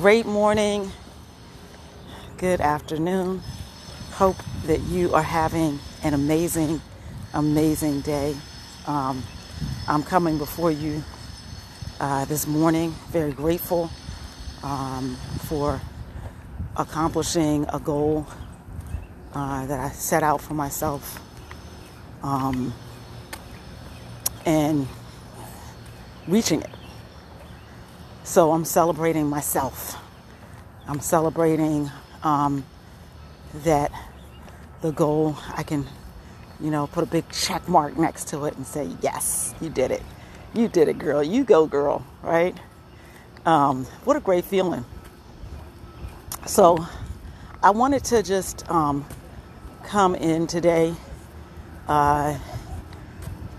Great morning, good afternoon. Hope that you are having an amazing, amazing day. Um, I'm coming before you uh, this morning, very grateful um, for accomplishing a goal uh, that I set out for myself. Um, and reaching it. So I'm celebrating myself. I'm celebrating um, that the goal, I can, you know, put a big check mark next to it and say, yes, you did it. You did it, girl. You go, girl, right? Um, what a great feeling. So I wanted to just um, come in today uh,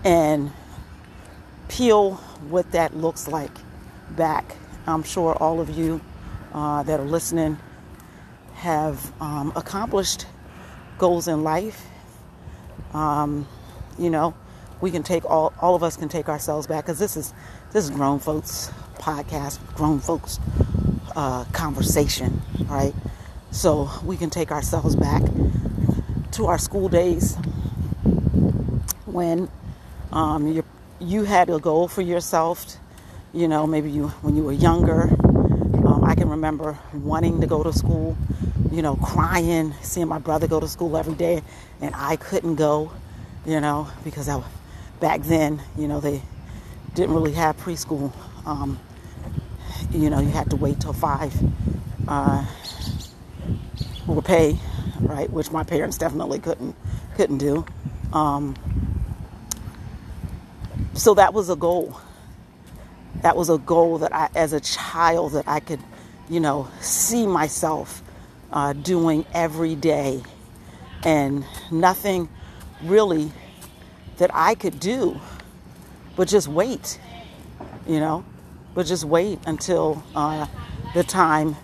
and peel what that looks like back. I'm sure all of you uh, that are listening have um, accomplished goals in life. Um, you know, we can take all all of us can take ourselves back because this is this is grown folks podcast, grown folks uh, conversation, right? So we can take ourselves back to our school days when um, you're you had a goal for yourself, you know, maybe you when you were younger. Um, I can remember wanting to go to school, you know, crying, seeing my brother go to school every day, and I couldn't go, you know, because I, back then, you know, they didn't really have preschool. Um, you know, you had to wait till five uh, pay, right? Which my parents definitely couldn't couldn't do. Um, so that was a goal. That was a goal that I, as a child, that I could, you know, see myself uh, doing every day, and nothing really that I could do, but just wait, you know, but just wait until uh, the time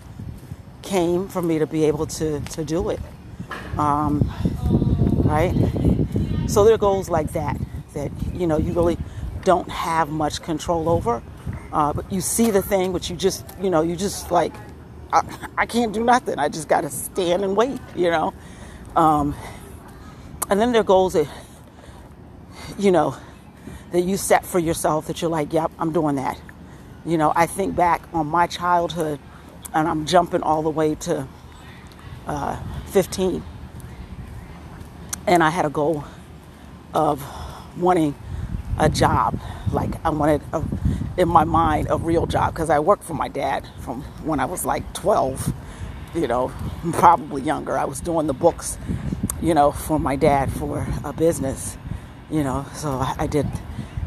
came for me to be able to to do it, um, right? So there are goals like that that you know you really don't have much control over. Uh, but you see the thing, but you just, you know, you just like, I, I can't do nothing. I just got to stand and wait, you know. Um, and then there are goals that, you know, that you set for yourself that you're like, yep, I'm doing that. You know, I think back on my childhood, and I'm jumping all the way to uh, 15. And I had a goal of wanting a job. Like I wanted, a, in my mind, a real job because I worked for my dad from when I was like 12, you know, probably younger. I was doing the books, you know, for my dad for a business, you know. So I, I did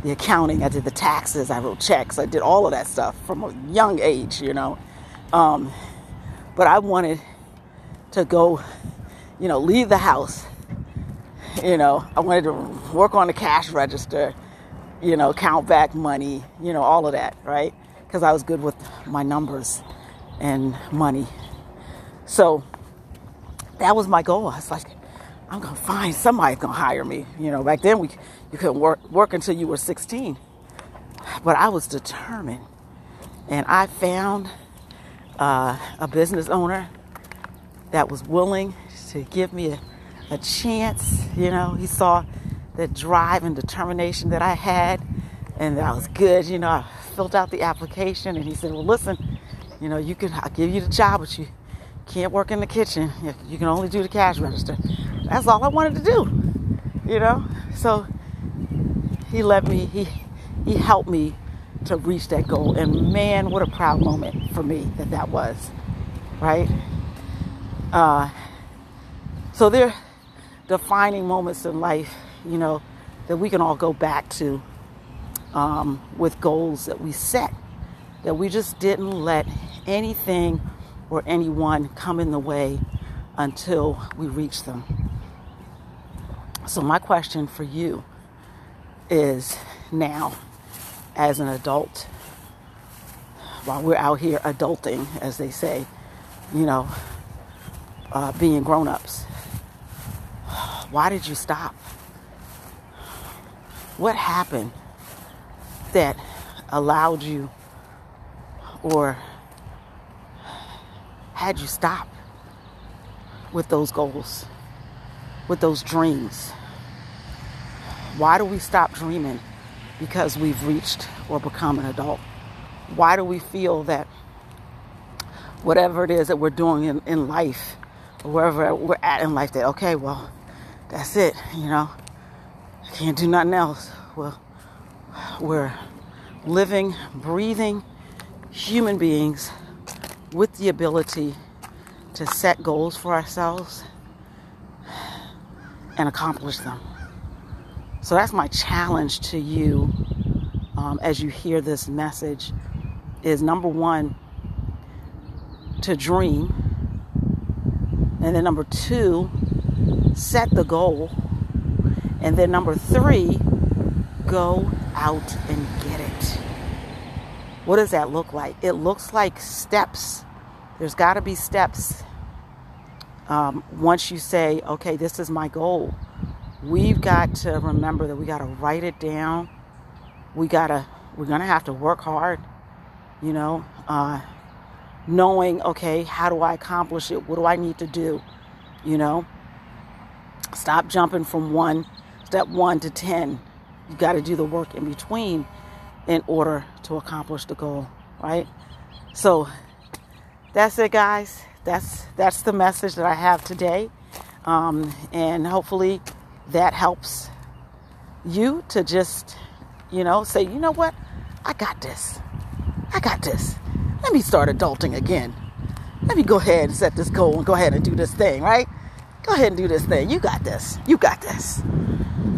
the accounting, I did the taxes, I wrote checks, I did all of that stuff from a young age, you know. Um, but I wanted to go, you know, leave the house. You know, I wanted to work on the cash register you know, count back money, you know, all of that, right? Because I was good with my numbers and money. So that was my goal. I was like, I'm gonna find somebody gonna hire me. You know, back then we you couldn't work work until you were 16, but I was determined, and I found uh, a business owner that was willing to give me a, a chance. You know, he saw the drive and determination that I had, and that was good. You know, I filled out the application, and he said, "Well, listen, you know, you can I'll give you the job, but you can't work in the kitchen. You can only do the cash register." That's all I wanted to do, you know. So he let me. He he helped me to reach that goal, and man, what a proud moment for me that that was, right? Uh, so there defining moments in life you know, that we can all go back to um, with goals that we set, that we just didn't let anything or anyone come in the way until we reach them. So, my question for you is now, as an adult, while we're out here adulting, as they say, you know, uh, being grown ups, why did you stop? What happened that allowed you or had you stop with those goals, with those dreams? Why do we stop dreaming? Because we've reached or become an adult. Why do we feel that whatever it is that we're doing in, in life, wherever we're at in life, that, okay, well, that's it, you know, I can't do nothing else. Well, we're living, breathing human beings with the ability to set goals for ourselves and accomplish them. So that's my challenge to you um, as you hear this message is number one, to dream. And then number two, set the goal. And then number three, go out and get it. What does that look like? It looks like steps. There's got to be steps. Um, once you say, okay, this is my goal, we've got to remember that we got to write it down. We got to, we're going to have to work hard, you know, uh, knowing, okay, how do I accomplish it? What do I need to do? You know, stop jumping from one, step one to 10. You got to do the work in between in order to accomplish the goal, right? So that's it, guys. That's that's the message that I have today, um, and hopefully that helps you to just, you know, say, you know what, I got this. I got this. Let me start adulting again. Let me go ahead and set this goal and go ahead and do this thing, right? Go ahead and do this thing. You got this. You got this.